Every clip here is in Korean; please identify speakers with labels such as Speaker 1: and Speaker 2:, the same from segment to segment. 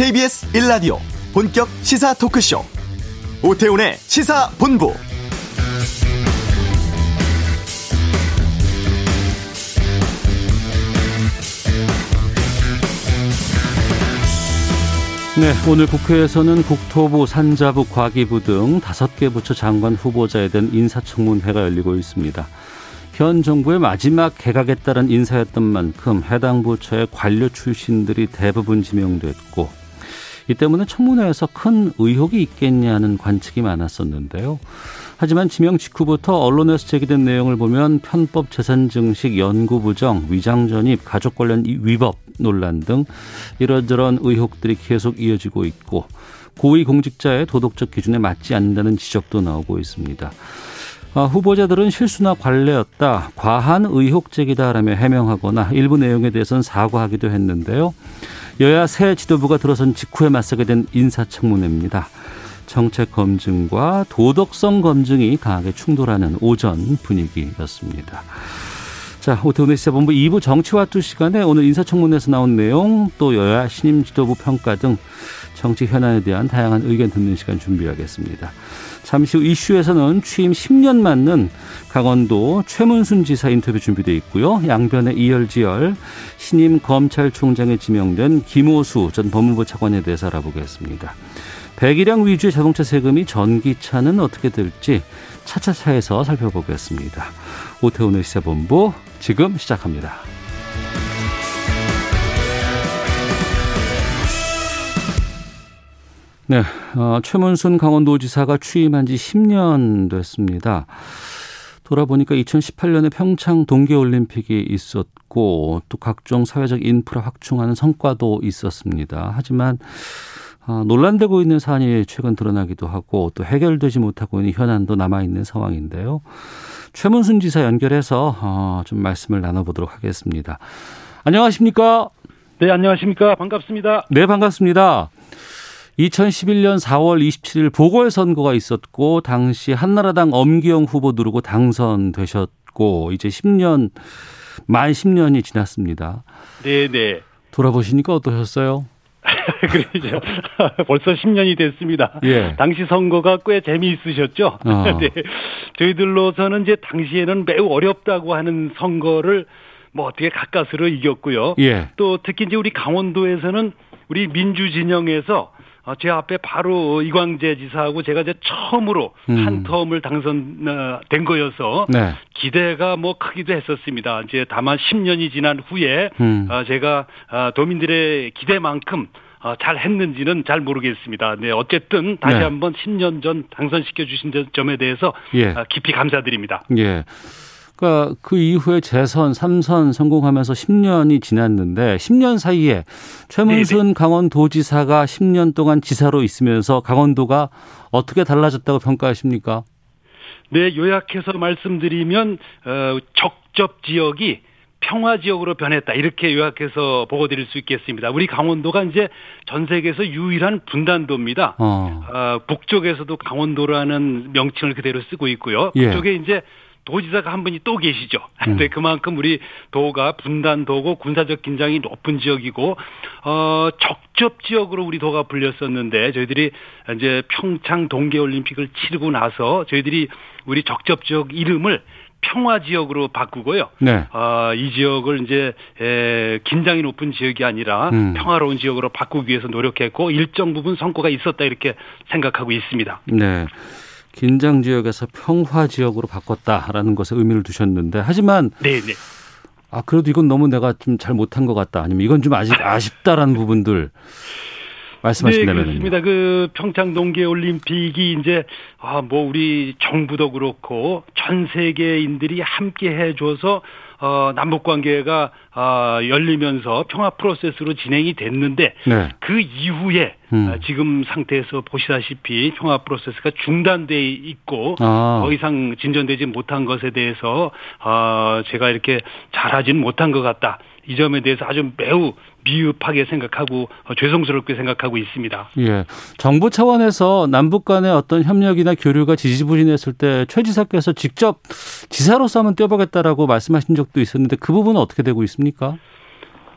Speaker 1: KBS 1라디오 본격 시사 토크쇼 오태훈의 시사본부
Speaker 2: 네, 오늘 국회에서는 국토부, 산자부, 과기부 등 다섯 개 부처 장관 후보자에 대한 인사청문회가 열리고 있습니다. 현 정부의 마지막 개각에 따른 인사였던 만큼 해당 부처의 관료 출신들이 대부분 지명됐고 이 때문에 청문회에서 큰 의혹이 있겠냐는 관측이 많았었는데요. 하지만 지명 직후부터 언론에서 제기된 내용을 보면 편법 재산 증식 연구 부정, 위장 전입, 가족 관련 위법 논란 등 이런저런 의혹들이 계속 이어지고 있고 고위 공직자의 도덕적 기준에 맞지 않는다는 지적도 나오고 있습니다. 아, 후보자들은 실수나 관례였다, 과한 의혹 제기다라며 해명하거나 일부 내용에 대해서는 사과하기도 했는데요. 여야 새 지도부가 들어선 직후에 맞서게 된 인사청문회입니다. 정책 검증과 도덕성 검증이 강하게 충돌하는 오전 분위기였습니다. 자, 오태훈의 시사본부 2부 정치와 투 시간에 오늘 인사청문회에서 나온 내용 또 여야 신임 지도부 평가 등 정치 현안에 대한 다양한 의견 듣는 시간 준비하겠습니다. 잠시 후 이슈에서는 취임 10년 맞는 강원도 최문순 지사 인터뷰 준비되어 있고요. 양변의 이열치열 신임 검찰총장에 지명된 김호수 전 법무부 차관에 대해서 알아보겠습니다. 배기량 위주의 자동차 세금이 전기차는 어떻게 될지 차차차에서 살펴보겠습니다. 오태훈의 시사본부 지금 시작합니다. 네, 어, 최문순 강원도지사가 취임한 지 10년 됐습니다. 돌아보니까 2018년에 평창 동계올림픽이 있었고 또 각종 사회적 인프라 확충하는 성과도 있었습니다. 하지만 어, 논란되고 있는 사안이 최근 드러나기도 하고 또 해결되지 못하고 있는 현안도 남아 있는 상황인데요. 최문순 지사 연결해서 어, 좀 말씀을 나눠보도록 하겠습니다. 안녕하십니까?
Speaker 3: 네, 안녕하십니까? 반갑습니다.
Speaker 2: 네, 반갑습니다. 2011년 4월 27일 보궐선거가 있었고 당시 한나라당 엄기영 후보 누르고 당선되셨고 이제 10년 만 10년이 지났습니다.
Speaker 3: 네, 네.
Speaker 2: 돌아보시니까 어떠셨어요?
Speaker 3: 그러죠. 벌써 10년이 됐습니다. 예. 당시 선거가 꽤 재미있으셨죠. 어. 네. 저희들로서는 이제 당시에는 매우 어렵다고 하는 선거를 뭐 어떻게 가까스로 이겼고요. 예. 또 특히 이제 우리 강원도에서는 우리 민주 진영에서 어, 제 앞에 바로 이광재 지사하고 제가 이제 처음으로 음. 한 텀을 당선된 거여서 네. 기대가 뭐 크기도 했었습니다. 이제 다만 10년이 지난 후에 음. 어, 제가 어, 도민들의 기대만큼 잘 했는지는 잘 모르겠습니다. 네, 어쨌든 다시 네. 한번 10년 전 당선시켜 주신 점에 대해서 예. 깊이 감사드립니다.
Speaker 2: 예. 그러니까 그 이후에 재선, 삼선 성공하면서 10년이 지났는데 10년 사이에 최문순 네네. 강원도지사가 10년 동안 지사로 있으면서 강원도가 어떻게 달라졌다고 평가하십니까?
Speaker 3: 네, 요약해서 말씀드리면 어, 적접 지역이 평화 지역으로 변했다 이렇게 요약해서 보고 드릴 수 있겠습니다. 우리 강원도가 이제 전 세계에서 유일한 분단도입니다. 어. 어 북쪽에서도 강원도라는 명칭을 그대로 쓰고 있고요. 예. 북쪽에 이제 도지사가 한 분이 또 계시죠. 근데 음. 그만큼 우리 도가 분단도고 군사적 긴장이 높은 지역이고 어 적접 지역으로 우리 도가 불렸었는데 저희들이 이제 평창 동계 올림픽을 치르고 나서 저희들이 우리 적접 지역 이름을 평화 지역으로 바꾸고요. 네. 어, 이 지역을 이제 에, 긴장이 높은 지역이 아니라 음. 평화로운 지역으로 바꾸기 위해서 노력했고 일정 부분 성과가 있었다 이렇게 생각하고 있습니다.
Speaker 2: 네. 긴장 지역에서 평화 지역으로 바꿨다라는 것에 의미를 두셨는데 하지만 네네. 네. 아 그래도 이건 너무 내가 좀 잘 못한 것 같다 아니면 이건 좀 아직 아쉽다라는 부분들 말씀하신다면요.
Speaker 3: 네, 그렇습니다. 그 평창 동계 올림픽이 이제 아 뭐 우리 정부도 그렇고 전 세계인들이 함께 해줘서 어, 남북 관계가 어, 열리면서 평화 프로세스로 진행이 됐는데 네. 그 이후에 음. 어, 지금 상태에서 보시다시피 평화 프로세스가 중단돼 있고 아. 더 이상 진전되지 못한 것에 대해서 어, 제가 이렇게 잘하진 못한 것 같다. 이 점에 대해서 아주 매우 미흡하게 생각하고 어, 죄송스럽게 생각하고 있습니다.
Speaker 2: 예. 정부 차원에서 남북 간의 어떤 협력이나 교류가 지지부진했을 때 최 지사께서 직접 지사로서 한번 뛰어보겠다라고 말씀하신 적도 있었는데 그 부분은 어떻게 되고 있습니까?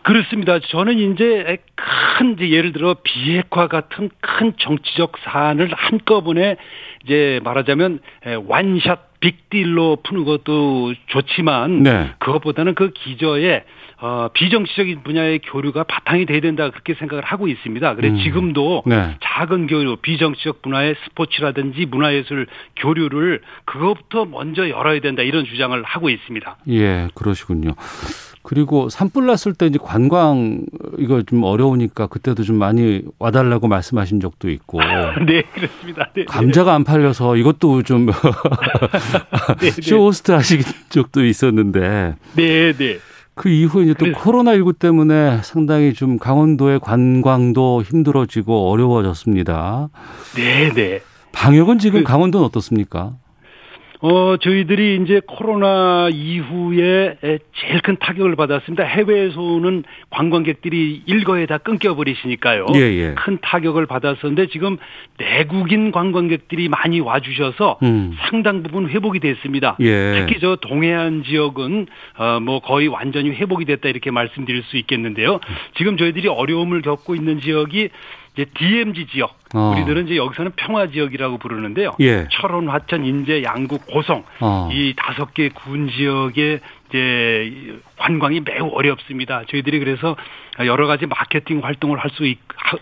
Speaker 3: 그렇습니다. 저는 이제 큰 이제 예를 들어 비핵화 같은 큰 정치적 사안을 한꺼번에 이제 말하자면 완샷 빅딜로 푸는 것도 좋지만 네. 그것보다는 그 기저에 어, 비정치적인 분야의 교류가 바탕이 돼야 된다 그렇게 생각을 하고 있습니다. 그래 음. 지금도 네. 작은 교류, 비정치적 분야의 스포츠라든지 문화예술 교류를 그것부터 먼저 열어야 된다 이런 주장을 하고 있습니다.
Speaker 2: 예, 그러시군요. 그리고 산불 났을 때 이제 관광 이거 좀 어려우니까 그때도 좀 많이 와달라고 말씀하신 적도 있고.
Speaker 3: 네, 그렇습니다. 네, 네,
Speaker 2: 감자가 안 팔려서 이것도 좀 네, 네. 쇼호스트 하신 적도 있었는데.
Speaker 3: 네, 네.
Speaker 2: 그 이후에 이제 또 코로나19 때문에 상당히 좀 강원도의 관광도 힘들어지고 어려워졌습니다.
Speaker 3: 네, 네.
Speaker 2: 방역은 지금 그, 강원도는 어떻습니까?
Speaker 3: 어, 저희들이 이제 코로나 이후에 제일 큰 타격을 받았습니다. 해외에서는 관광객들이 일거에 다 끊겨버리시니까요. 예, 예. 큰 타격을 받았었는데 지금 내국인 관광객들이 많이 와주셔서 음. 상당 부분 회복이 됐습니다. 예. 특히 저 동해안 지역은 어, 뭐 거의 완전히 회복이 됐다 이렇게 말씀드릴 수 있겠는데요. 지금 저희들이 어려움을 겪고 있는 지역이 이제 DMZ 지역 어. 우리들은 이제 여기서는 평화 지역이라고 부르는데요. 예. 철원, 화천, 인제, 양구, 고성 어. 이 다섯 개 군 지역의 이제 관광이 매우 어렵습니다. 저희들이 그래서 여러 가지 마케팅 활동을 할 수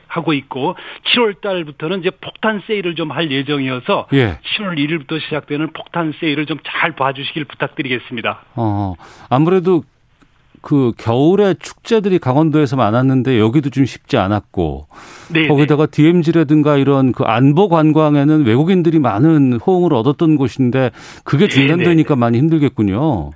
Speaker 3: 하고 있고 7월 달부터는 이제 폭탄 세일을 좀 할 예정이어서 예. 7월 1일부터 시작되는 폭탄 세일을 좀 잘 봐주시길 부탁드리겠습니다.
Speaker 2: 어, 아무래도 그 겨울에 축제들이 강원도에서 많았는데 여기도 좀 쉽지 않았고 네네. 거기다가 DMZ라든가 이런 그 안보 관광에는 외국인들이 많은 호응을 얻었던 곳인데 그게 중단되니까 네네. 많이 힘들겠군요.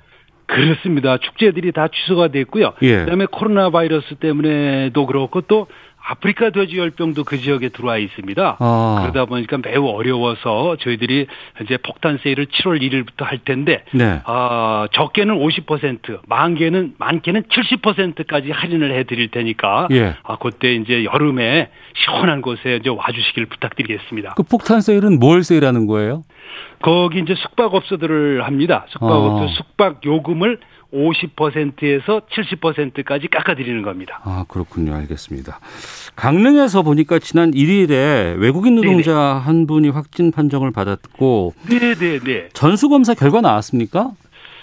Speaker 3: 그렇습니다. 축제들이 다 취소가 됐고요. 예. 그다음에 코로나 바이러스 때문에도 그렇고 또 아프리카 돼지 열병도 그 지역에 들어와 있습니다. 아. 그러다 보니까 매우 어려워서 저희들이 이제 폭탄 세일을 7월 1일부터 할 텐데 네. 어, 적게는 50%, 많게는 많게는 70%까지 할인을 해드릴 테니까 예. 아, 그때 이제 여름에 시원한 곳에 이제 와주시길 부탁드리겠습니다.
Speaker 2: 그 폭탄 세일은 뭘 세일하는 거예요?
Speaker 3: 거기 이제 숙박업소들을 합니다. 숙박업소 아. 숙박 요금을 50%에서 70%까지 깎아드리는 겁니다.
Speaker 2: 아, 그렇군요. 알겠습니다. 강릉에서 보니까 지난 1일에 외국인 노동자 네네. 한 분이 확진 판정을 받았고 네네네. 전수검사 결과 나왔습니까?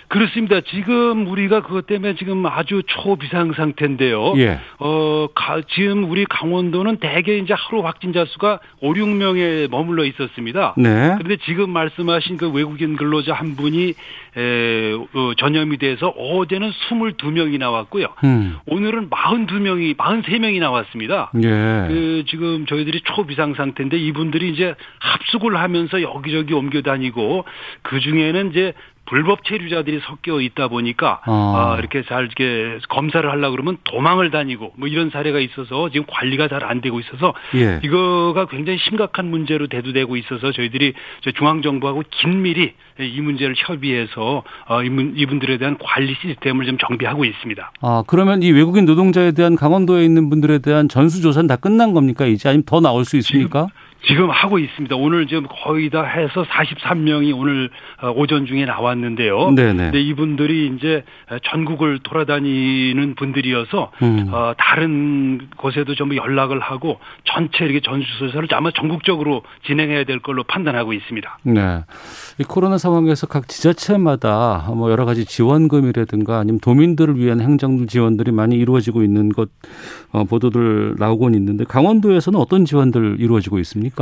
Speaker 3: 그렇습니다. 지금 우리가 그것 때문에 지금 아주 초비상 상태인데요. 예. 어, 가, 지금 우리 강원도는 대개 이제 하루 확진자 수가 5, 6명에 머물러 있었습니다. 네. 그런데 지금 말씀하신 그 외국인 근로자 한 분이 에, 어, 전염이 돼서 어제는 22명이 나왔고요. 음. 오늘은 42명이 43명이 나왔습니다. 예. 그 지금 저희들이 초비상 상태인데 이분들이 이제 합숙을 하면서 여기저기 옮겨 다니고 그 중에는 이제 불법 체류자들이 섞여 있다 보니까 어. 아, 이렇게 잘 이렇게 검사를 하려 그러면 도망을 다니고 뭐 이런 사례가 있어서 지금 관리가 잘 안 되고 있어서 예. 이거가 굉장히 심각한 문제로 대두되고 있어서 저희들이 중앙 정부하고 긴밀히 이 문제를 협의해서 어, 이분들에 대한 관리 시스템을 좀 정비하고 있습니다.
Speaker 2: 아 그러면 이 외국인 노동자에 대한 강원도에 있는 분들에 대한 전수 조사는 다 끝난 겁니까 이제 아니면 더 나올 수 있습니까?
Speaker 3: 지금 지금 하고 있습니다. 오늘 지금 거의 다 해서 43명이 오늘 어, 오전 중에 나왔는데요. 네네. 근데 이분들이 이제 전국을 돌아다니는 분들이어서 음. 어, 다른 곳에도 좀 연락을 하고 전체 이렇게 전수조사를 아마 전국적으로 진행해야 될 걸로 판단하고 있습니다.
Speaker 2: 네. 이 코로나 상황에서 각 지자체마다 뭐 여러 가지 지원금이라든가 아니면 도민들을 위한 행정 지원들이 많이 이루어지고 있는 것 어, 보도들 나오곤 있는데 강원도에서는 어떤 지원들 이루어지고 있습니까?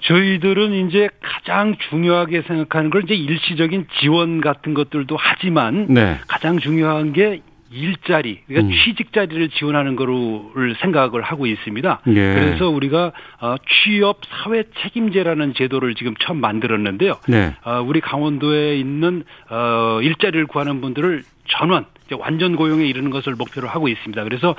Speaker 3: 저희들은 이제 가장 중요하게 생각하는 걸 이제 일시적인 지원 같은 것들도 하지만 네. 가장 중요한 게 일자리, 그러니까 음. 취직 자리를 지원하는 거를 생각을 하고 있습니다. 예. 그래서 우리가 어, 취업 사회 책임제라는 제도를 지금 처음 만들었는데요. 네. 어, 우리 강원도에 있는 어, 일자리를 구하는 분들을 전원 완전 고용에 이르는 것을 목표로 하고 있습니다. 그래서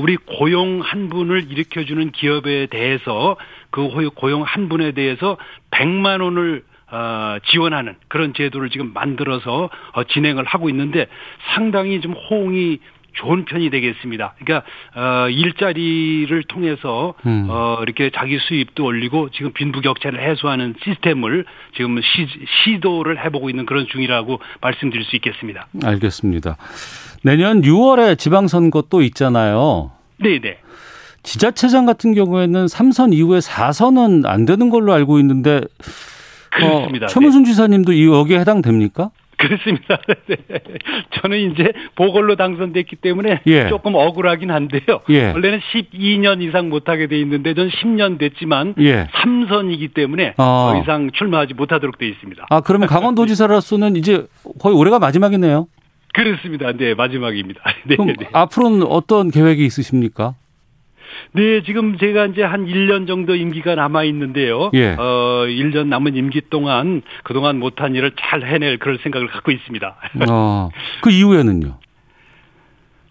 Speaker 3: 우리 고용 한 분을 일으켜주는 기업에 대해서 그 고용 한 분에 대해서 100만 원을 어, 지원하는 그런 제도를 지금 만들어서 어, 진행을 하고 있는데 상당히 좀 호응이 좋은 편이 되겠습니다. 그러니까 어, 일자리를 통해서
Speaker 2: 음.
Speaker 3: 어, 이렇게 자기 수입도 올리고 지금 빈부격차를 해소하는 시스템을 지금 시, 시도를 해보고 있는 그런 중이라고 말씀드릴 수 있겠습니다.
Speaker 2: 알겠습니다. 내년 6월에 지방선거 또 있잖아요.
Speaker 3: 네, 네.
Speaker 2: 지자체장 같은 경우에는 3선 이후에 4선은 안 되는 걸로 알고 있는데
Speaker 3: 그렇습니다.
Speaker 2: 어, 최문순 지사님도 이 여기에 해당됩니까?
Speaker 3: 그렇습니다. 네. 저는 이제 보궐로 당선됐기 때문에
Speaker 2: 예.
Speaker 3: 조금 억울하긴 한데요.
Speaker 2: 예.
Speaker 3: 원래는 12년 이상 못하게 돼 있는데 전 10년 됐지만
Speaker 2: 예.
Speaker 3: 3선이기 때문에
Speaker 2: 아.
Speaker 3: 더 이상 출마하지 못하도록 돼 있습니다.
Speaker 2: 아 그러면 강원도지사로서는 이제 거의 올해가 마지막이네요.
Speaker 3: 그렇습니다. 네, 마지막입니다. 네,
Speaker 2: 그럼
Speaker 3: 네.
Speaker 2: 앞으로는 어떤 계획이 있으십니까?
Speaker 3: 네, 지금 제가 이제 한 1년 정도 임기가 남아 있는데요.
Speaker 2: 예.
Speaker 3: 어, 1년 남은 임기 동안 그동안 못한 일을 잘 해낼 그럴 생각을 갖고 있습니다.
Speaker 2: 어, 그 이후에는요.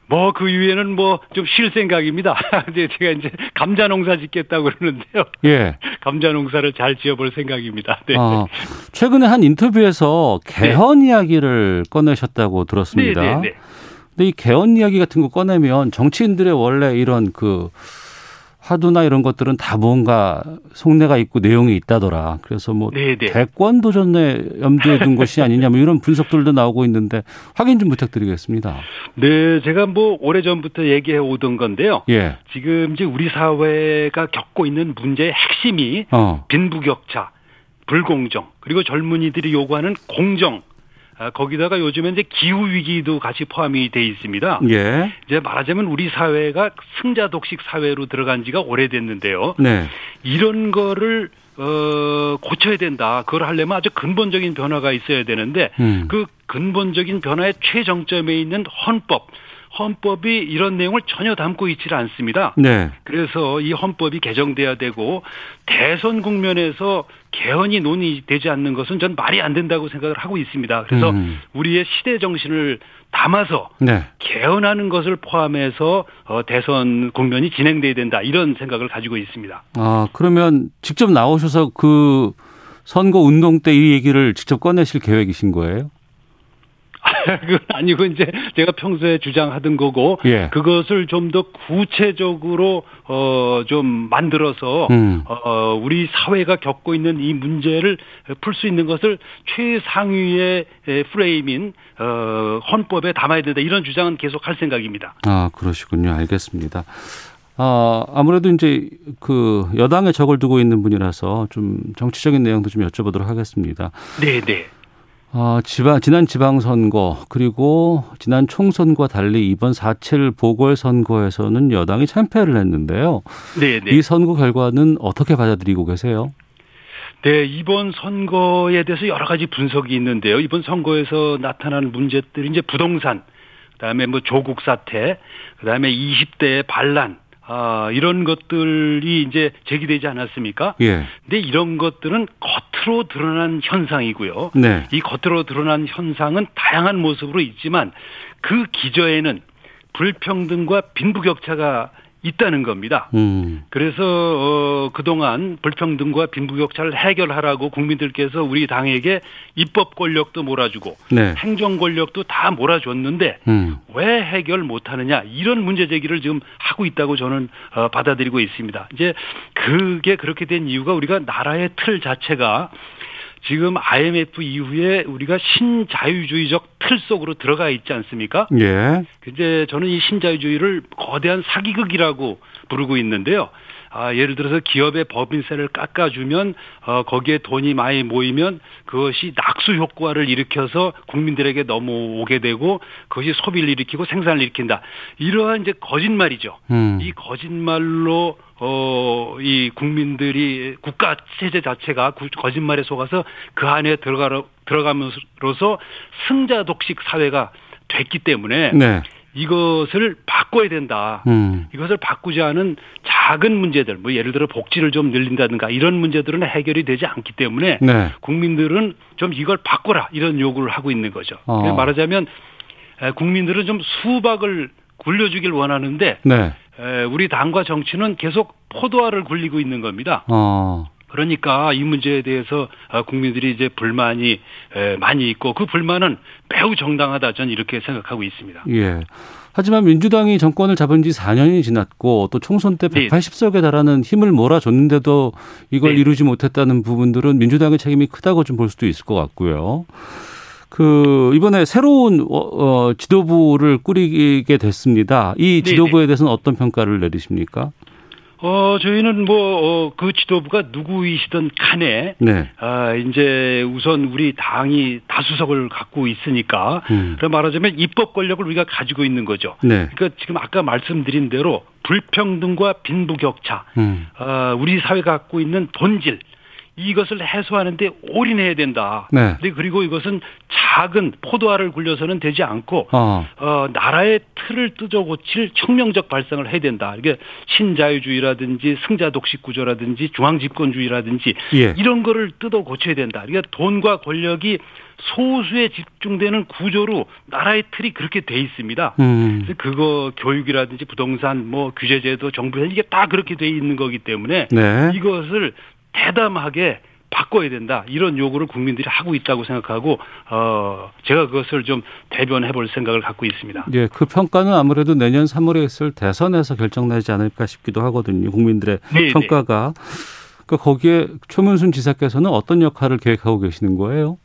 Speaker 3: 뭐 그 이후에는 뭐 좀 쉴 생각입니다. 이제 제가 이제 감자 농사 짓겠다고 그러는데요.
Speaker 2: 예.
Speaker 3: 감자 농사를 잘 지어볼 생각입니다. 네.
Speaker 2: 아, 최근에 한 인터뷰에서 개헌 이야기를 꺼내셨다고 들었습니다.
Speaker 3: 네, 네, 네.
Speaker 2: 근데 이 개헌 이야기 같은 거 꺼내면 정치인들의 원래 이런 그 화두나 이런 것들은 다 뭔가 속내가 있고 내용이 있다더라. 그래서 뭐
Speaker 3: 네, 네.
Speaker 2: 대권 도전에 염두에 둔 것이 아니냐 뭐 이런 분석들도 나오고 있는데 확인 좀 부탁드리겠습니다.
Speaker 3: 네, 제가 뭐 오래전부터 얘기해 오던 건데요.
Speaker 2: 예.
Speaker 3: 지금 이제 우리 사회가 겪고 있는 문제의 핵심이
Speaker 2: 어.
Speaker 3: 빈부격차, 불공정, 그리고 젊은이들이 요구하는 공정, 아, 거기다가 요즘에 이제 기후 위기도 같이 포함이 돼 있습니다.
Speaker 2: 예.
Speaker 3: 이제 말하자면 우리 사회가 승자 독식 사회로 들어간 지가 오래됐는데요.
Speaker 2: 네.
Speaker 3: 이런 거를 어 고쳐야 된다. 그걸 하려면 아주 근본적인 변화가 있어야 되는데
Speaker 2: 음.
Speaker 3: 그 근본적인 변화의 최정점에 있는 헌법. 헌법이 이런 내용을 전혀 담고 있지를 않습니다.
Speaker 2: 네.
Speaker 3: 그래서 이 헌법이 개정돼야 되고 대선 국면에서 개헌이 논의되지 않는 것은 전 말이 안 된다고 생각을 하고 있습니다. 그래서
Speaker 2: 음.
Speaker 3: 우리의 시대 정신을 담아서
Speaker 2: 네.
Speaker 3: 개헌하는 것을 포함해서 어, 대선 국면이 진행돼야 된다 이런 생각을 가지고 있습니다.
Speaker 2: 아, 그러면 직접 나오셔서 그 선거 운동 때 이 얘기를 직접 꺼내실 계획이신 거예요?
Speaker 3: 그건 아니고 이제 제가 평소에 주장하던 거고
Speaker 2: 예.
Speaker 3: 그것을 좀 더 구체적으로 어 좀 만들어서
Speaker 2: 음.
Speaker 3: 어 우리 사회가 겪고 있는 이 문제를 풀 수 있는 것을 최상위의 에, 프레임인 어 헌법에 담아야 된다 이런 주장은 계속 할 생각입니다.
Speaker 2: 아, 그러시군요. 알겠습니다. 아, 아무래도 이제 그 여당에 적을 두고 있는 분이라서 좀 정치적인 내용도 좀 여쭤보도록 하겠습니다.
Speaker 3: 네, 네.
Speaker 2: 아, 지방, 지난 지방선거, 그리고 지난 총선과 달리 이번 4.7 보궐선거에서는 여당이 참패를 했는데요.
Speaker 3: 네, 네.
Speaker 2: 이 선거 결과는 어떻게 받아들이고 계세요?
Speaker 3: 네, 이번 선거에 대해서 여러 가지 분석이 있는데요. 이번 선거에서 나타난 문제들이 이제 부동산, 그다음에 뭐 조국 사태, 그다음에 20대의 반란, 아, 이런 것들이 이제 제기되지 않았습니까?
Speaker 2: 예.
Speaker 3: 근데 이런 것들은 겉 으로 드러난 현상이고요.
Speaker 2: 네.
Speaker 3: 이 겉으로 드러난 현상은 다양한 모습으로 있지만 그 기저에는 불평등과 빈부격차가 있다는 겁니다.
Speaker 2: 음.
Speaker 3: 그래서 어 그동안 불평등과 빈부격차를 해결하라고 국민들께서 우리 당에게 입법 권력도 몰아주고
Speaker 2: 네.
Speaker 3: 행정 권력도 다 몰아줬는데
Speaker 2: 음.
Speaker 3: 왜 해결 못하느냐 이런 문제 제기를 지금 하고 있다고 저는 어, 받아들이고 있습니다. 이제 그게 그렇게 된 이유가 우리가 나라의 틀 자체가 지금 IMF 이후에 우리가 신자유주의적 틀 속으로 들어가 있지 않습니까?
Speaker 2: 예.
Speaker 3: 이제 저는 이 신자유주의를 거대한 사기극이라고 부르고 있는데요. 아, 예를 들어서 기업의 법인세를 깎아주면 어, 거기에 돈이 많이 모이면 그것이 낙수 효과를 일으켜서 국민들에게 넘어오게 되고 그것이 소비를 일으키고 생산을 일으킨다. 이러한 이제 거짓말이죠.
Speaker 2: 음.
Speaker 3: 이 거짓말로 어, 이 국민들이 국가 체제 자체가 구- 거짓말에 속아서 그 안에 들어가 들어가면서 승자 독식 사회가 됐기 때문에
Speaker 2: 네.
Speaker 3: 이것을 바꿔야 된다.
Speaker 2: 음.
Speaker 3: 이것을 바꾸지 않은 작은 문제들, 뭐 예를 들어 복지를 좀 늘린다든가 이런 문제들은 해결이 되지 않기 때문에
Speaker 2: 네.
Speaker 3: 국민들은 좀 이걸 바꿔라 이런 요구를 하고 있는 거죠.
Speaker 2: 어.
Speaker 3: 말하자면 에, 국민들은 좀 수박을 굴려주길 원하는데
Speaker 2: 네.
Speaker 3: 에, 우리 당과 정치는 계속 포도알을 굴리고 있는 겁니다.
Speaker 2: 어.
Speaker 3: 그러니까 이 문제에 대해서 어, 국민들이 이제 불만이 에, 많이 있고 그 불만은 매우 정당하다 저는 이렇게 생각하고 있습니다.
Speaker 2: 예. 하지만 민주당이 정권을 잡은 지 4년이 지났고 또 총선 때 180석에 달하는 힘을 몰아줬는데도 이걸 네. 이루지 못했다는 부분들은 민주당의 책임이 크다고 좀 볼 수도 있을 것 같고요. 그 이번에 새로운 어, 어 지도부를 꾸리게 됐습니다. 이 지도부에 대해서는 어떤 평가를 내리십니까?
Speaker 3: 어, 저희는 뭐, 어, 그 지도부가 누구이시든 간에, 네. 아, 이제 우선 우리 당이 다수석을 갖고 있으니까, 음. 그럼 말하자면 입법 권력을 우리가 가지고 있는 거죠. 네. 그러니까 지금 아까 말씀드린 대로 불평등과 빈부격차, 음. 어, 우리 사회가 갖고 있는 본질, 이것을 해소하는데 올인해야 된다. 네. 그리고 이것은 작은 포도알을 굴려서는 되지 않고 어. 어 나라의 틀을 뜯어 고칠 혁명적 발상을 해야 된다. 이게 신자유주의라든지 승자 독식 구조라든지 중앙 집권주의라든지 예. 이런 거를 뜯어 고쳐야 된다. 그러니까 돈과 권력이 소수에 집중되는 구조로 나라의 틀이 그렇게 돼 있습니다. 음. 그래서 그거 교육이라든지 부동산 뭐 규제제도 정부 이게 다 그렇게 돼 있는 거기 때문에 네. 이것을 대담하게 바꿔야 된다 이런 요구를 국민들이 하고 있다고 생각하고 어 제가 그것을 좀 대변해 볼 생각을 갖고 있습니다.
Speaker 2: 예, 그 평가는 아무래도 내년 3월에 있을 대선에서 결정나지 않을까 싶기도 하거든요. 국민들의 네네. 네. 평가가. 그러니까 거기에 최문순 지사께서는 어떤 역할을 계획하고 계시는 거예요?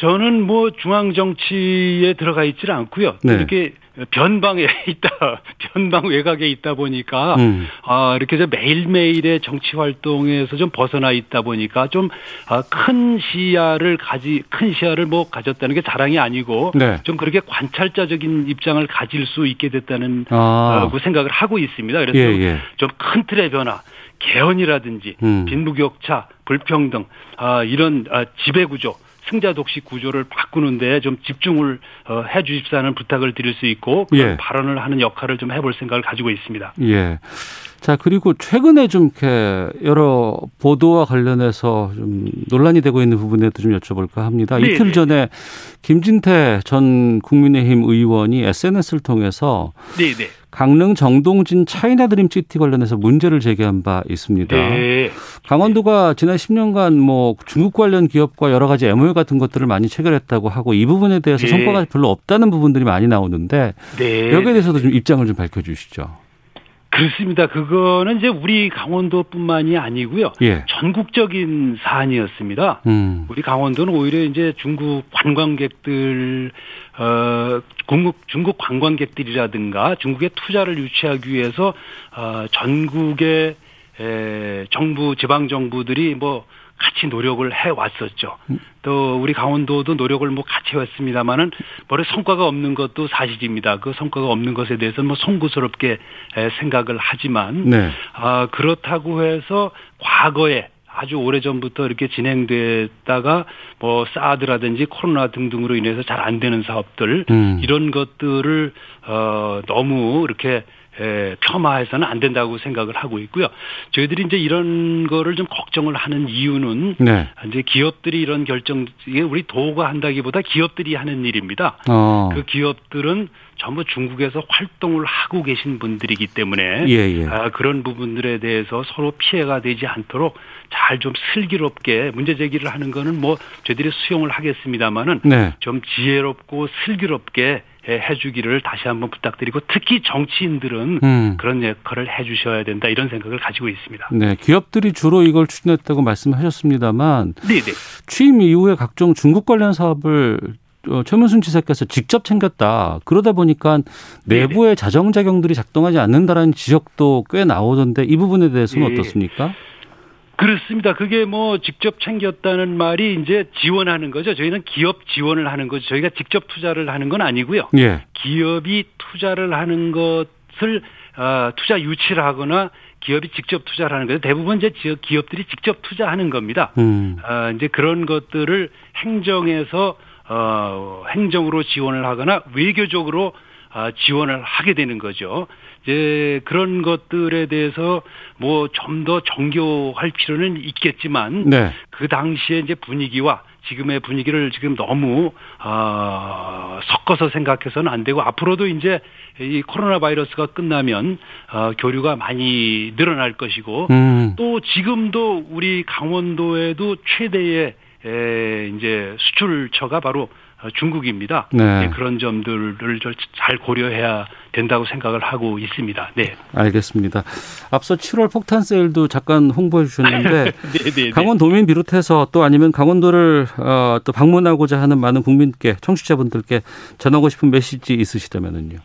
Speaker 3: 저는 뭐 중앙 정치에 들어가 있지는 않고요. 네. 이렇게 변방에 있다, 변방 외곽에 있다 보니까 음. 아 이렇게 저 매일매일의 정치 활동에서 좀 벗어나 있다 보니까 좀큰 아, 시야를 가지 큰 시야를 뭐 가졌다는 게 자랑이 아니고 네. 좀 그렇게 관찰자적인 입장을 가질 수 있게 됐다는 아. 어, 그 생각을 하고 있습니다. 그래서 예, 예. 좀큰 틀의 변화. 개헌이라든지 음. 빈부격차, 불평등, 아, 이런 아, 지배구조 승자 독식 구조를 바꾸는데 좀 집중을 어, 해 주십사는 부탁을 드릴 수 있고 예. 발언을 하는 역할을 좀 해볼 생각을 가지고 있습니다.
Speaker 2: 예. 자 그리고 최근에 좀 이렇게 여러 보도와 관련해서 좀 논란이 되고 있는 부분에도 좀 여쭤볼까 합니다. 네 이틀 네. 전에 김진태 전 국민의힘 의원이 SNS를 통해서 네, 네. 강릉 정동진 차이나 드림 시티 관련해서 문제를 제기한 바 있습니다. 네. 강원도가 지난 10년간 뭐 중국 관련 기업과 여러 가지 MOU 같은 것들을 많이 체결했다고 하고 이 부분에 대해서 네. 성과가 별로 없다는 부분들이 많이 나오는데 네. 여기에 대해서도 좀 입장을 좀 밝혀 주시죠.
Speaker 3: 그렇습니다. 그거는 이제 우리 강원도뿐만이 아니고요. 예. 전국적인 사안이었습니다. 음. 우리 강원도는 오히려 이제 중국 관광객들 어 중국 중국 관광객들이라든가 중국의 투자를 유치하기 위해서 어 전국의 에 정부 지방 정부들이 뭐 같이 노력을 해 왔었죠. 또 우리 강원도도 노력을 뭐 같이 했습니다만은 뭐래 성과가 없는 것도 사실입니다. 그 성과가 없는 것에 대해서 뭐 송구스럽게 생각을 하지만 네. 아 그렇다고 해서 과거에 아주 오래 전부터 이렇게 진행됐다가 뭐 사드라든지 코로나 등등으로 인해서 잘 안 되는 사업들 음. 이런 것들을 어 너무 이렇게 에, 폄하해서는 안 된다고 생각을 하고 있고요. 저희들이 이제 이런 거를 좀 걱정을 하는 이유는 네. 이제 기업들이 이런 결정 이게 우리 도가 한다기보다 기업들이 하는 일입니다. 어. 그 기업들은 전부 중국에서 활동을 하고 계신 분들이기 때문에 예, 예. 아, 그런 부분들에 대해서 서로 피해가 되지 않도록 잘 좀 슬기롭게 문제 제기를 하는 거는 뭐 저희들이 수용을 하겠습니다만은 네. 좀 지혜롭고 슬기롭게 해주기를 다시 한번 부탁드리고 특히 정치인들은 음. 그런 역할을 해주셔야 된다 이런 생각을 가지고 있습니다.
Speaker 2: 네, 기업들이 주로 이걸 추진했다고 말씀하셨습니다만, 네네. 취임 이후에 각종 중국 관련 사업을 어, 최문순 지사께서 직접 챙겼다. 그러다 보니까 내부의 자정작용들이 작동하지 않는다라는 지적도 꽤 나오던데 이 부분에 대해서는 네. 어떻습니까?
Speaker 3: 그렇습니다. 그게 뭐 직접 챙겼다는 말이 이제 지원하는 거죠. 저희는 기업 지원을 하는 거죠. 저희가 직접 투자를 하는 건 아니고요. 예. 기업이 투자를 하는 것을 어, 투자 유치를 하거나 기업이 직접 투자를 하는 거죠. 대부분 이제 기업들이 직접 투자하는 겁니다. 음. 어, 이제 그런 것들을 행정에서 어, 행정으로 지원을 하거나 외교적으로 어, 지원을 하게 되는 거죠. 이제 그런 것들에 대해서 뭐 좀 더 정교할 필요는 있겠지만 네. 그 당시에 이제 분위기와 지금의 분위기를 지금 너무 어, 섞어서 생각해서는 안 되고 앞으로도 이제 이 코로나 바이러스가 끝나면 어, 교류가 많이 늘어날 것이고 음. 또 지금도 우리 강원도에도 최대의 에, 이제 수출처가 바로 어, 중국입니다.
Speaker 2: 네.
Speaker 3: 네, 그런 점들을 잘 고려해야 된다고 생각을 하고 있습니다. 네.
Speaker 2: 알겠습니다. 앞서 7월 폭탄 세일도 잠깐 홍보해 주셨는데
Speaker 3: 네, 네,
Speaker 2: 강원도민 비롯해서 또 아니면 강원도를 어, 또 방문하고자 하는 많은 국민께 청취자분들께 전하고 싶은 메시지 있으시다면요.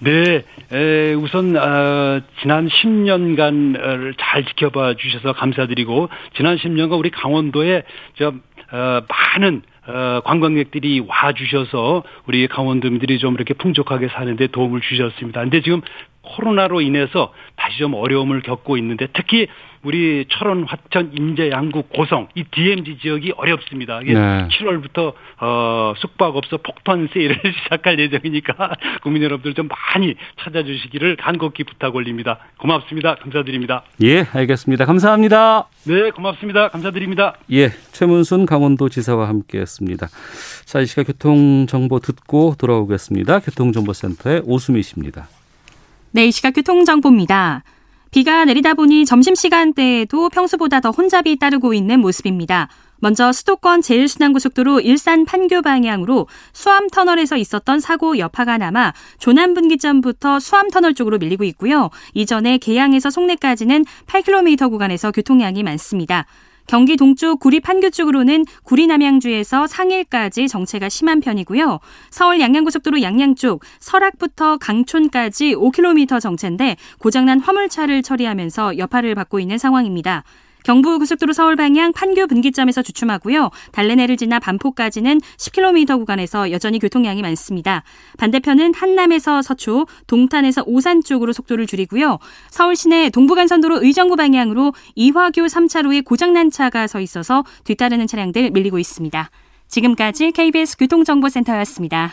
Speaker 3: 네, 에, 우선 어, 지난 10년간을 잘 지켜봐 주셔서 감사드리고 지난 10년간 우리 강원도에 저 어, 많은 어, 관광객들이 와 주셔서 우리 강원도민들이 좀 이렇게 풍족하게 사는데 도움을 주셨습니다. 근데 지금 코로나로 인해서 다시 좀 어려움을 겪고 있는데 특히 우리 철원, 화천, 인제, 양구, 고성 이 DMZ 지역이 어렵습니다. 이게
Speaker 2: 네.
Speaker 3: 7월부터 어, 숙박업소 폭탄 세일을 시작할 예정이니까 국민 여러분들 좀 많이 찾아주시기를 간곡히 부탁 올립니다. 고맙습니다. 감사드립니다.
Speaker 2: 예, 알겠습니다. 감사합니다.
Speaker 3: 네, 고맙습니다. 감사드립니다.
Speaker 2: 예, 최문순 강원도 지사와 함께했습니다. 자, 이 시각 교통 정보 듣고 돌아오겠습니다. 교통정보센터의 오수미 씨입니다.
Speaker 4: 네, 이 시각 교통정보입니다. 비가 내리다 보니 점심시간대에도 평소보다 더 혼잡이 따르고 있는 모습입니다. 먼저 수도권 제1순환고속도로 일산 판교 방향으로 수암터널에서 있었던 사고 여파가 남아 조남분기점부터 수암터널 쪽으로 밀리고 있고요. 이전에 계양에서 송내까지는 8km 구간에서 교통량이 많습니다. 경기 동쪽 구리 판교 쪽으로는 구리 남양주에서 상일까지 정체가 심한 편이고요. 서울 양양고속도로 양양 쪽 설악부터 강촌까지 5km 정체인데 고장난 화물차를 처리하면서 여파를 받고 있는 상황입니다. 경부고속도로 서울 방향 판교 분기점에서 주춤하고요. 달래내를 지나 반포까지는 10km 구간에서 여전히 교통량이 많습니다. 반대편은 한남에서 서초, 동탄에서 오산 쪽으로 속도를 줄이고요. 서울 시내 동부간선도로 의정부 방향으로 이화교 3차로에 고장난 차가 서 있어서 뒤따르는 차량들 밀리고 있습니다. 지금까지 KBS 교통정보센터였습니다.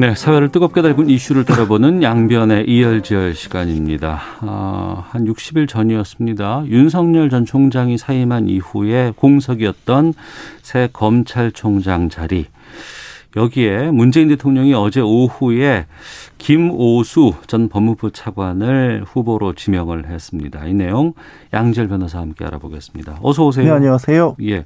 Speaker 2: 네, 사회를 뜨겁게 달군 이슈를 다뤄보는 양변의 이열지열 시간입니다. 아, 한 60일 전이었습니다. 윤석열 전 총장이 사임한 이후에 공석이었던 새 검찰총장 자리. 여기에 문재인 대통령이 어제 오후에 김오수 전 법무부 차관을 후보로 지명을 했습니다. 이 내용 양재 변호사와 함께 알아보겠습니다. 어서 오세요.
Speaker 5: 네, 안녕하세요.
Speaker 2: 예.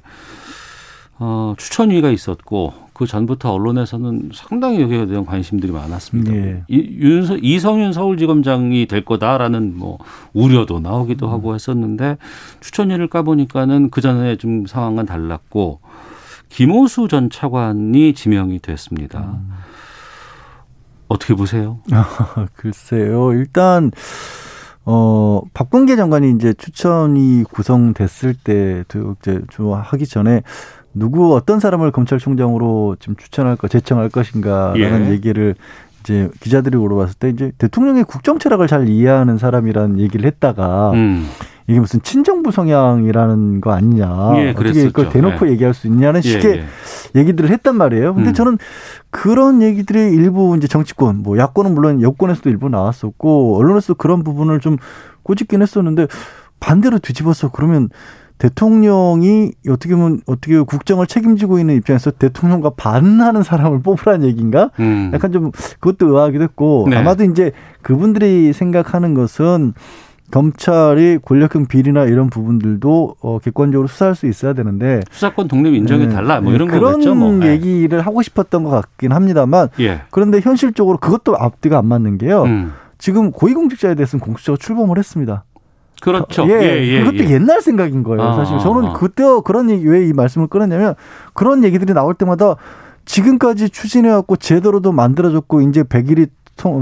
Speaker 2: 어, 추천위가 있었고 그 전부터 언론에서는 상당히 여기에 대한 관심들이 많았습니다.
Speaker 5: 예.
Speaker 2: 이, 윤서, 이성윤 서울지검장이 될 거다라는 뭐 우려도 나오기도 하고 했었는데 추천위를 까보니까는 그 전에 좀 상황은 달랐고 김호수 전 차관이 지명이 됐습니다.
Speaker 5: 음.
Speaker 2: 어떻게 보세요?
Speaker 5: 글쎄요. 일단 어 박범계 장관이 이제 추천이 구성됐을 때도 이제 좀 하기 전에 누구 어떤 사람을 검찰총장으로 지금 추천할 거 제청할 것인가라는
Speaker 2: 예.
Speaker 5: 얘기를 이제 기자들이 물어봤을 때 이제 대통령의 국정 철학을 잘 이해하는 사람이라는 얘기를 했다가
Speaker 2: 음.
Speaker 5: 이게 무슨 친정부 성향이라는 거 아니냐
Speaker 2: 예,
Speaker 5: 어떻게. 그걸 대놓고
Speaker 2: 예.
Speaker 5: 얘기할 수 있냐는
Speaker 2: 예,
Speaker 5: 식의
Speaker 2: 예.
Speaker 5: 얘기들을 했단 말이에요. 근데
Speaker 2: 음.
Speaker 5: 저는 그런 얘기들이 일부 이제 정치권, 뭐 야권은 물론 여권에서도 일부 나왔었고 언론에서 그런 부분을 좀 꼬집긴 했었는데 반대로 뒤집어서 그러면 대통령이 어떻게 보면 어떻게 국정을 책임지고 있는 입장에서 대통령과 반하는 사람을 뽑으라는 얘기인가?
Speaker 2: 음.
Speaker 5: 약간 좀 그것도 의아하기도 했고
Speaker 2: 네.
Speaker 5: 아마도 이제 그분들이 생각하는 것은 검찰이 권력형 비리나 이런 부분들도 어, 객관적으로 수사할 수 있어야 되는데
Speaker 2: 수사권 독립 인정이
Speaker 5: 네,
Speaker 2: 달라 뭐
Speaker 5: 네,
Speaker 2: 이런
Speaker 5: 그런
Speaker 2: 거겠죠. 뭐. 예.
Speaker 5: 얘기를 하고 싶었던 것 같긴 합니다만
Speaker 2: 예.
Speaker 5: 그런데 현실적으로 그것도 앞뒤가 안 맞는 게요.
Speaker 2: 음.
Speaker 5: 지금 고위공직자에 대해서는 공수처가 출범을 했습니다.
Speaker 2: 그렇죠.
Speaker 5: 예,
Speaker 2: 예, 예,
Speaker 5: 그것도
Speaker 2: 예.
Speaker 5: 옛날 생각인 거예요.
Speaker 2: 아,
Speaker 5: 사실
Speaker 2: 아,
Speaker 5: 저는
Speaker 2: 아.
Speaker 5: 그때 그런 얘기 왜 이 말씀을 꺼냈냐면 그런 얘기들이 나올 때마다 지금까지 추진해왔고 제대로도 만들어졌고 이제 100일이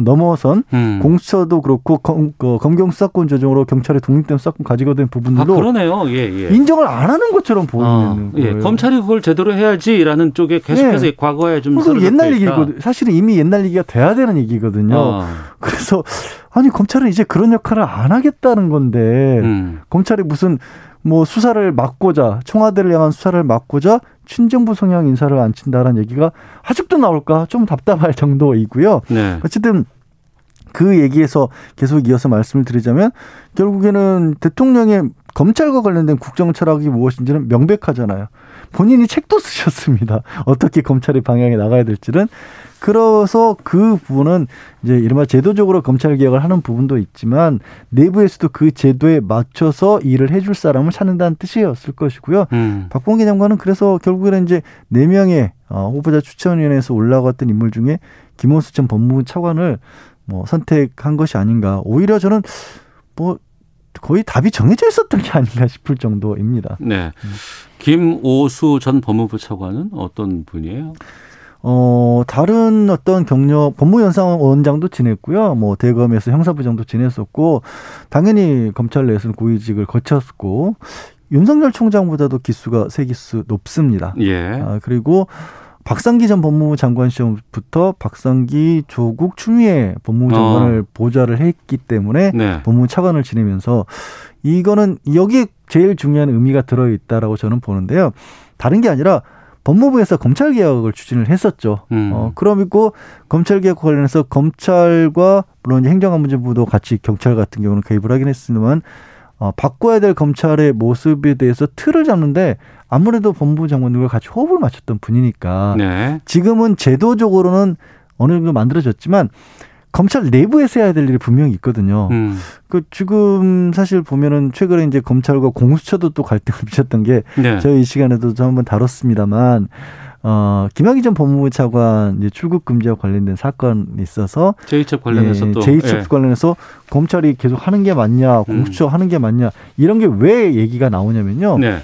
Speaker 5: 넘어선
Speaker 2: 음.
Speaker 5: 공수처도 그렇고 검, 그 검경 수사권 조정으로 경찰의 독립된 수사권 가지고 된
Speaker 2: 아,
Speaker 5: 부분들도
Speaker 2: 그러네요. 예, 예.
Speaker 5: 인정을 안 하는 것처럼 보이는
Speaker 2: 어, 예,
Speaker 5: 거예요.
Speaker 2: 검찰이 그걸 제대로 해야지라는 쪽에 계속해서
Speaker 5: 네.
Speaker 2: 과거에 좀
Speaker 5: 옛날. 얘기거든. 사실은 이미 옛날 얘기가 돼야 되는 얘기거든요.
Speaker 2: 어,
Speaker 5: 그래서 아니 검찰은 이제 그런 역할을 안 하겠다는 건데
Speaker 2: 음.
Speaker 5: 검찰이 무슨 뭐 수사를 막고자 청와대를 향한 수사를 막고자 친정부 성향 인사를 안 친다라는 얘기가 아직도 나올까 좀 답답할 정도이고요.
Speaker 2: 네.
Speaker 5: 어쨌든 그 얘기에서 계속 이어서 말씀을 드리자면 결국에는 대통령의 검찰과 관련된 국정 철학이 무엇인지는 명백하잖아요. 본인이 책도 쓰셨습니다. 어떻게 검찰의 방향에 나가야 될지는. 그래서 그 부분은 이제 이른바 제도적으로 검찰 개혁을 하는 부분도 있지만 내부에서도 그 제도에 맞춰서 일을 해줄 사람을 찾는다는 뜻이었을 것이고요.
Speaker 2: 음.
Speaker 5: 박봉계 장관은 그래서 결국에는 이제 네 명의 어, 후보자 추천위원회에서 올라갔던 인물 중에 김원수 전 법무부 차관을 뭐 선택한 것이 아닌가. 오히려 저는 뭐 거의 답이 정해져 있었던 게 아닌가 싶을 정도입니다.
Speaker 2: 네. 김오수 전 법무부 차관은 어떤 분이에요?
Speaker 5: 어, 다른 어떤 경력, 법무연상원장도 지냈고요. 뭐, 대검에서 형사부장도 지냈었고, 당연히 검찰 내에서는 고위직을 거쳤고, 윤석열 총장보다도 기수가 세 기수 높습니다.
Speaker 2: 예.
Speaker 5: 아, 그리고 박상기 전 법무부 장관 시험부터 박상기 조국 추미애 법무부 장관을 보좌를 했기 때문에
Speaker 2: 네.
Speaker 5: 법무부 차관을 지내면서 이거는 여기에 제일 중요한 의미가 들어 있다라고 저는 보는데요. 다른 게 아니라 법무부에서 검찰 개혁을 추진을 했었죠.
Speaker 2: 음.
Speaker 5: 어, 그러고 검찰 개혁 관련해서 검찰과 물론 이제 행정안전부도 같이 경찰 같은 경우는 개입을 하긴 했습니다만 어, 바꿔야 될 검찰의 모습에 대해서 틀을 잡는데 아무래도 법무부 장관들과 같이 호흡을 맞췄던 분이니까
Speaker 2: 네.
Speaker 5: 지금은 제도적으로는 어느 정도 만들어졌지만 검찰 내부에서 해야 될 일이 분명히 있거든요.
Speaker 2: 음.
Speaker 5: 그 지금 사실 보면은 최근에 이제 검찰과 공수처도 또 갈등을 빚었던 게
Speaker 2: 네.
Speaker 5: 저희 이 시간에도 좀 한번 다뤘습니다만 어 김학의 전 법무부 차관 이제 출국 금지와 관련된 사건이 있어서
Speaker 2: 제이첩 관련해서
Speaker 5: 예,
Speaker 2: 또
Speaker 5: 제이첩
Speaker 2: 예.
Speaker 5: 관련해서 검찰이 계속 하는 게 맞냐, 공수처 하는 게 맞냐 이런 게 왜 얘기가 나오냐면요.
Speaker 2: 네.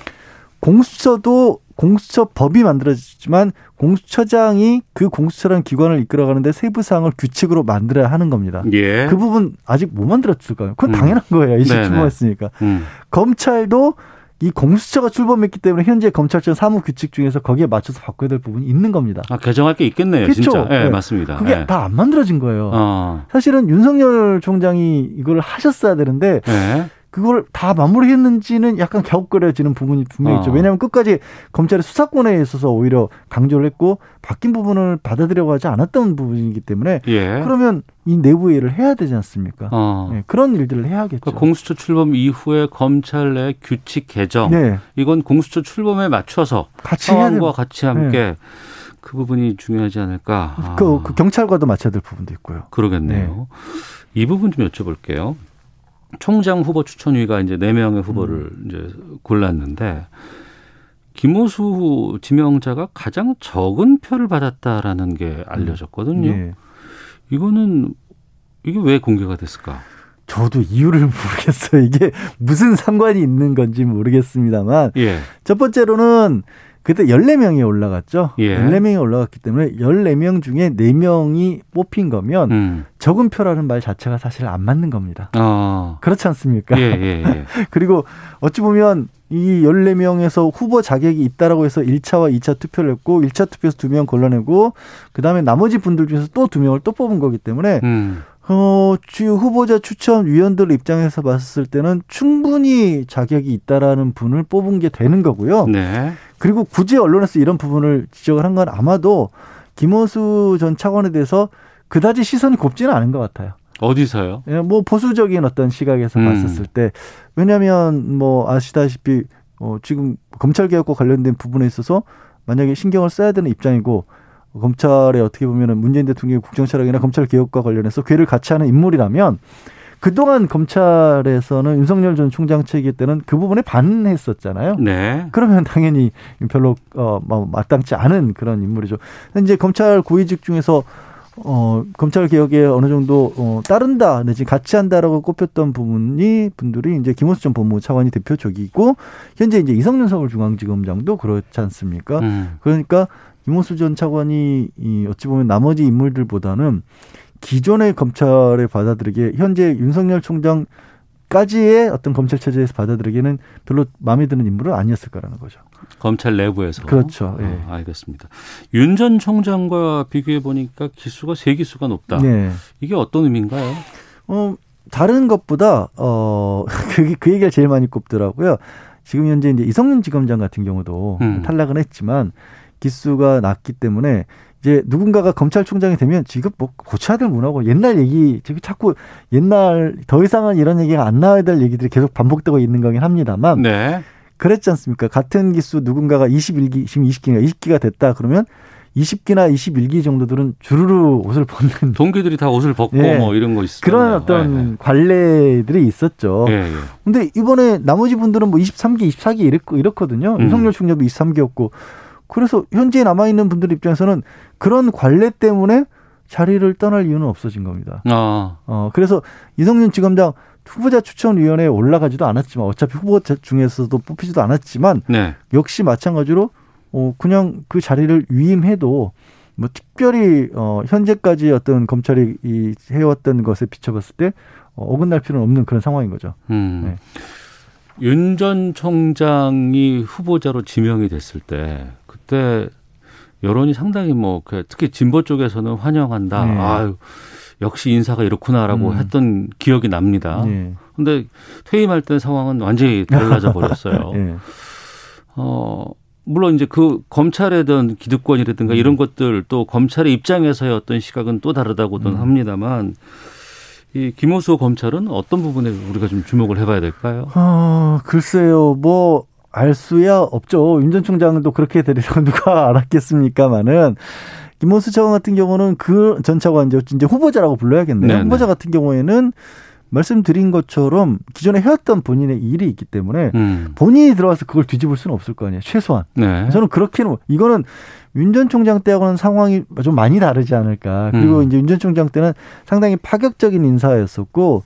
Speaker 5: 공수처도 공수처 법이 만들어지지만 공수처장이 그 공수처라는 기관을 이끌어가는데 세부 사항을 규칙으로 만들어야 하는 겁니다.
Speaker 2: 예.
Speaker 5: 그 부분 아직 못 만들었을까요? 그건
Speaker 2: 음.
Speaker 5: 당연한 거예요. 이제. 출범했으니까.
Speaker 2: 음.
Speaker 5: 검찰도 이 공수처가 출범했기 때문에 현재 검찰청 사무 규칙 중에서 거기에 맞춰서 바꿔야 될 부분이 있는 겁니다.
Speaker 2: 아, 개정할 게 있겠네요,
Speaker 5: 그쵸?
Speaker 2: 진짜. 예,
Speaker 5: 네.
Speaker 2: 맞습니다.
Speaker 5: 그게
Speaker 2: 예.
Speaker 5: 다안 만들어진 거예요.
Speaker 2: 어.
Speaker 5: 사실은 윤석열 총장이 이걸 하셨어야 되는데
Speaker 2: 예.
Speaker 5: 그걸 다 마무리했는지는 약간 갸웃거려지는 부분이 분명히 있죠.
Speaker 2: 어.
Speaker 5: 왜냐하면 끝까지 검찰의 수사권에 있어서 오히려 강조를 했고 바뀐 부분을 받아들여고 하지 않았던 부분이기 때문에
Speaker 2: 예.
Speaker 5: 그러면 이 내부 일을 해야 되지 않습니까?
Speaker 2: 어.
Speaker 5: 네, 그런 일들을 해야겠죠.
Speaker 2: 그 공수처 출범 이후에 검찰 내 규칙 개정
Speaker 5: 네,
Speaker 2: 이건 공수처 출범에 맞춰서
Speaker 5: 같이
Speaker 2: 상황과. 같이 함께 그 부분이 중요하지 않을까. 아,
Speaker 5: 그, 그 경찰과도 맞춰야 될 부분도 있고요.
Speaker 2: 그러겠네요. 이 부분 좀 여쭤볼게요. 총장 후보 추천위가 이제 네 명의 후보를
Speaker 5: 음.
Speaker 2: 이제 골랐는데 김호수 지명자가 가장 적은 표를 받았다라는 게 알려졌거든요.
Speaker 5: 예.
Speaker 2: 이거는 이게 왜 공개가 됐을까?
Speaker 5: 저도 이유를 모르겠어요. 이게 무슨 상관이 있는 건지 모르겠습니다만
Speaker 2: 예.
Speaker 5: 첫 번째로는 그때 14명이 올라갔죠.
Speaker 2: 예.
Speaker 5: 14명이 올라갔기 때문에 14명 중에 4명이 뽑힌 거면
Speaker 2: 음.
Speaker 5: 적은 표라는 말 자체가 사실 안 맞는 겁니다.
Speaker 2: 아.
Speaker 5: 그렇지 않습니까?
Speaker 2: 예, 예, 예.
Speaker 5: 그리고 어찌 보면 이 14명에서 후보 자격이 있다라고 해서 1차와 2차 투표를 했고 1차 투표에서 2명 걸러내고 그다음에 나머지 분들 중에서 또 2명을 또 뽑은 거기 때문에
Speaker 2: 음.
Speaker 5: 어, 주요 후보자 추천 위원들 입장에서 봤을 때는 충분히 자격이 있다라는 분을 뽑은 게 되는 거고요.
Speaker 2: 네.
Speaker 5: 그리고 굳이 언론에서 이런 부분을 지적을 한 건 아마도 김호수 전 차관에 대해서 그다지 시선이 곱지는 않은 것 같아요.
Speaker 2: 어디서요?
Speaker 5: 예, 뭐 보수적인 어떤 시각에서
Speaker 2: 음.
Speaker 5: 봤었을 때 왜냐하면 뭐 아시다시피 어, 지금 검찰 개혁과 관련된 부분에 있어서 만약에 신경을 써야 되는 입장이고 검찰에 어떻게 보면은 문재인 대통령의 국정 철학이나 검찰 개혁과 관련해서 괴를 같이 하는 인물이라면 그동안 검찰에서는 윤석열 전 총장 체계 때는 그 부분에 반했었잖아요.
Speaker 2: 네.
Speaker 5: 그러면 당연히 별로 어, 뭐 마땅치 않은 그런 인물이죠. 이제 검찰 고위직 중에서 어, 검찰 개혁에 어느 정도 어, 따른다 내지 같이 한다라고 꼽혔던 부분이 분들이 이제 김호수 전 법무부 차관이 대표적이고 현재 이제 이성윤 서울중앙지검장도 그렇지 않습니까?
Speaker 2: 음.
Speaker 5: 그러니까 김호수 전 차관이 이 어찌 보면 나머지 인물들보다는 기존의 검찰의 받아들이기에 현재 윤석열 총장 까지의 어떤 검찰 체제에서 받아들이기에는 별로 마음에 드는 인물은 아니었을 거라는 거죠.
Speaker 2: 검찰 내부에서.
Speaker 5: 그렇죠. 예.
Speaker 2: 어, 알겠습니다. 윤 전 총장과 비교해 보니까 기수가 세 기수가 높다.
Speaker 5: 네.
Speaker 2: 이게 어떤 의미인가요?
Speaker 5: 어, 다른 것보다, 어, 그, 그 얘기가 제일 많이 꼽더라고요. 지금 현재 이제 이성윤 지검장 같은 경우도
Speaker 2: 음.
Speaker 5: 탈락은 했지만 기수가 낮기 때문에 이제 누군가가 검찰총장이 되면 지금 뭐 고쳐야 될 문화고 옛날 얘기 지금 자꾸 옛날 더 이상은 이런 얘기가 안 나와야 될 얘기들이 계속 반복되고 있는 거긴 합니다만
Speaker 2: 네.
Speaker 5: 그랬지 않습니까? 같은 기수 누군가가 21기 지금 20기가 20기가 됐다 그러면 20기나 21기 정도들은 주르르 옷을 벗는
Speaker 2: 동기들이 다 옷을 벗고
Speaker 5: 예.
Speaker 2: 뭐 이런 거 있어요.
Speaker 5: 그런 어떤 관례들이 있었죠.
Speaker 2: 예, 예.
Speaker 5: 근데 이번에 나머지 분들은 뭐 23기, 24기 이랬, 이렇거든요.
Speaker 2: 음.
Speaker 5: 윤석열 총장도 23기였고. 그래서 현재 남아있는 분들 입장에서는 그런 관례 때문에 자리를 떠날 이유는 없어진 겁니다.
Speaker 2: 아,
Speaker 5: 어, 그래서 이성윤 지검장 후보자 추천위원회에 올라가지도 않았지만 어차피 후보자 중에서도 뽑히지도 않았지만
Speaker 2: 네.
Speaker 5: 역시 마찬가지로 어, 그냥 그 자리를 위임해도 뭐 특별히 어, 현재까지 어떤 검찰이 이 해왔던 것에 비춰봤을 때 어, 어긋날 필요는 없는 그런 상황인 거죠.
Speaker 2: 음.
Speaker 5: 네.
Speaker 2: 윤전 총장이 후보자로 지명이 됐을 때 그때 여론이 상당히 뭐그 특히 진보 쪽에서는 환영한다.
Speaker 5: 네.
Speaker 2: 아유 역시 인사가 이렇구나라고
Speaker 5: 음.
Speaker 2: 했던 기억이 납니다.
Speaker 5: 예.
Speaker 2: 근데 퇴임할 때 상황은 완전히 달라져 버렸어요.
Speaker 5: 예.
Speaker 2: 어 물론 이제 그 검찰이든 기득권이라든가 이런 것들 또 검찰의 입장에서의 어떤 시각은 또 다르다고는
Speaker 5: 음.
Speaker 2: 합니다만 이 김호수 검찰은 어떤 부분에 우리가 좀 주목을 해봐야 될까요?
Speaker 5: 어, 글쎄요, 뭐, 알 수야 없죠. 윤 전 총장도 그렇게 되리라고 누가 알았겠습니까마는. 김호수 차관 같은 경우는 그 전 차관 이제 이제 후보자라고 불러야겠네요.
Speaker 2: 네네.
Speaker 5: 후보자 같은 경우에는 말씀드린 것처럼 기존에 해왔던 본인의 일이 있기 때문에
Speaker 2: 음.
Speaker 5: 본인이 들어와서 그걸 뒤집을 수는 없을 거 아니에요. 최소한.
Speaker 2: 네.
Speaker 5: 저는 그렇게는 이거는 윤 전 총장 때하고는 상황이 좀 많이 다르지 않을까. 그리고
Speaker 2: 음.
Speaker 5: 이제 윤 전 총장 때는 상당히 파격적인 인사였었고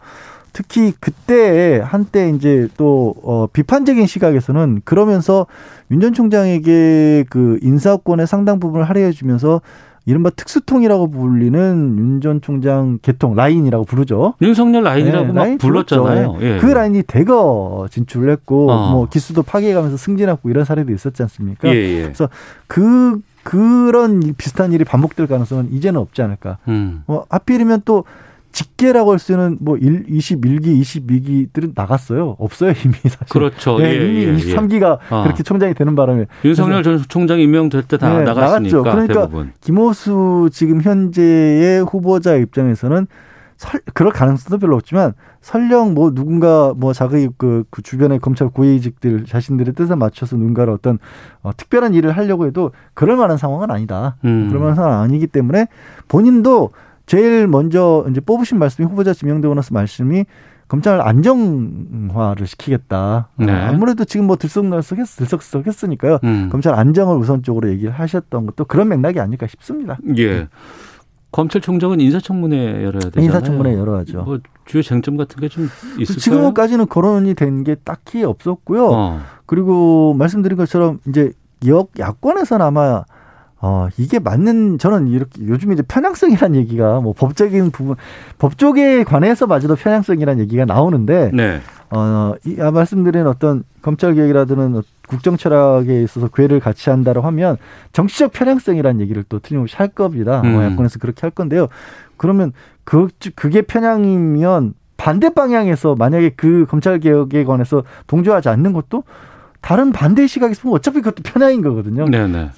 Speaker 5: 특히 그때 한때 이제 또 어, 비판적인 시각에서는 그러면서 윤 전 총장에게 그 인사권의 상당 부분을 할애해 주면서 이른바 특수통이라고 불리는 윤 전 총장 개통 라인이라고 부르죠.
Speaker 2: 윤석열 라인이라고
Speaker 5: 네,
Speaker 2: 막
Speaker 5: 라인
Speaker 2: 불렀잖아요.
Speaker 5: 불렀죠.
Speaker 2: 예.
Speaker 5: 그 라인이 대거 진출을 했고
Speaker 2: 어.
Speaker 5: 뭐 기수도 파괴해가면서 승진하고 이런 사례도 있었지 않습니까?
Speaker 2: 예, 예.
Speaker 5: 그래서 그 그런 비슷한 일이 반복될 가능성은 이제는 없지 않을까.
Speaker 2: 음.
Speaker 5: 뭐 하필이면 또 직계라고 할 수 있는 뭐 1, 21기, 22기들은 나갔어요. 없어요 이미 사실.
Speaker 2: 그렇죠.
Speaker 5: 네,
Speaker 2: 예,
Speaker 5: 이미
Speaker 2: 예, 예.
Speaker 5: 23기가
Speaker 2: 아.
Speaker 5: 그렇게 총장이 되는 바람에
Speaker 2: 윤석열 전 총장이 임명될 때다
Speaker 5: 네,
Speaker 2: 나갔으니까
Speaker 5: 나갔죠. 그러니까
Speaker 2: 대부분.
Speaker 5: 김호수 지금 현재의 후보자 입장에서는 설, 그럴 가능성도 별로 없지만 설령 뭐 누군가 뭐 자기 그, 그 주변의 검찰 고위직들 자신들의 뜻에 맞춰서 누군가를 어떤 어, 특별한 일을 하려고 해도 그럴 만한 상황은 아니다.
Speaker 2: 음.
Speaker 5: 그럴 만한 상황은 아니기 때문에 본인도 제일 먼저 이제 뽑으신 말씀이 후보자 지명되고 나서 말씀이 검찰 안정화를 시키겠다. 어,
Speaker 2: 네.
Speaker 5: 아무래도 지금 뭐 들썩날썩했, 들썩들썩했으니까요.
Speaker 2: 음.
Speaker 5: 검찰 안정을 우선적으로 얘기를 하셨던 것도 그런 맥락이 아닐까 싶습니다.
Speaker 2: 예. 검찰총장은 인사청문회 열어야 되잖아요.
Speaker 5: 인사청문회 열어야죠.
Speaker 2: 뭐 주요 쟁점 같은 게 좀 있을까요?
Speaker 5: 지금까지는 거론이 된 게 딱히 없었고요.
Speaker 2: 어.
Speaker 5: 그리고 말씀드린 것처럼 이제 역 야권에서는 아마 어 이게 맞는 저는 이렇게 요즘에 이제 편향성이라는 얘기가 뭐 법적인 부분 법 쪽에 관해서 마저도 편향성이라는 얘기가 나오는데
Speaker 2: 네.
Speaker 5: 어, 이, 아, 말씀드린 어떤 검찰 개혁이라든은 국정 철학에 있어서 괴를 같이 한다고 하면 정치적 편향성이라는 얘기를 또 틀림없이 할 겁니다.
Speaker 2: 음.
Speaker 5: 어, 야권에서 그렇게 할 건데요. 그러면 그, 그게 편향이면 반대 방향에서 만약에 그 검찰 개혁에 관해서 동조하지 않는 것도 다른 반대 시각에서 보면 어차피 그것도 편향인 거거든요.
Speaker 2: 네네.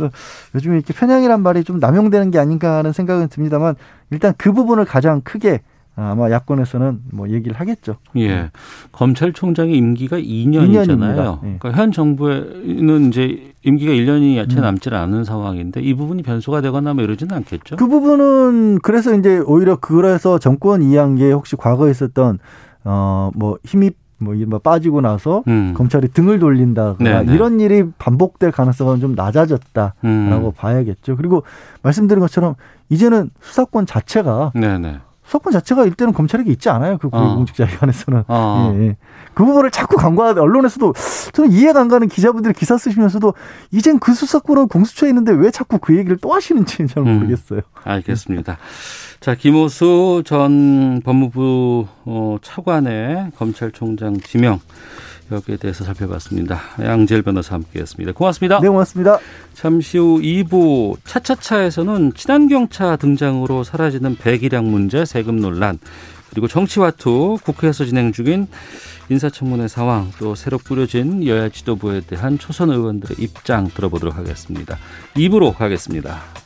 Speaker 5: 요즘에 이렇게 편향이란 말이 좀 남용되는 게 아닌가 하는 생각은 듭니다만 일단 그 부분을 가장 크게 아마 야권에서는 뭐 얘기를 하겠죠.
Speaker 2: 예. 검찰총장의 임기가 2년이잖아요.
Speaker 5: 년입니다. 예.
Speaker 2: 그러니까 현 정부에는 이제 임기가 1년이 채
Speaker 5: 음.
Speaker 2: 남지 않은 상황인데 이 부분이 변수가 되거나 뭐 이러지는 않겠죠?
Speaker 5: 그 부분은 그래서 이제 오히려 그래서 정권 이양계 혹시 과거에 있었던 어뭐 힘이 뭐 이른바 빠지고 나서
Speaker 2: 음.
Speaker 5: 검찰이 등을 돌린다거나
Speaker 2: 네네.
Speaker 5: 이런 일이 반복될 가능성은 좀 낮아졌다라고
Speaker 2: 음.
Speaker 5: 봐야겠죠. 그리고 말씀드린 것처럼 이제는 수사권 자체가
Speaker 2: 네네.
Speaker 5: 수사권 자체가 일단은 검찰에게 있지 않아요. 그
Speaker 2: 어.
Speaker 5: 공직자기관에서는.
Speaker 2: 어.
Speaker 5: 예, 예. 그 부분을 자꾸 간과하다 언론에서도 저는 이해가 안 가는 기자분들이 기사 쓰시면서도 이젠 그 수사권은 공수처에 있는데 왜 자꾸 그 얘기를 또 하시는지 잘
Speaker 2: 음.
Speaker 5: 모르겠어요.
Speaker 2: 알겠습니다. 자, 김호수 전 법무부 어, 차관의 검찰총장 지명 여기에 대해서 살펴봤습니다. 양재일 변호사 함께했습니다. 고맙습니다.
Speaker 5: 네, 고맙습니다.
Speaker 2: 잠시 후 2부 차차차에서는 친환경차 등장으로 사라지는 배기량 문제, 세금 논란, 그리고 정치화투, 국회에서 진행 중인 인사청문회 상황, 또 새로 꾸려진 여야 지도부에 대한 초선 의원들의 입장 들어보도록 하겠습니다. 2부로 가겠습니다.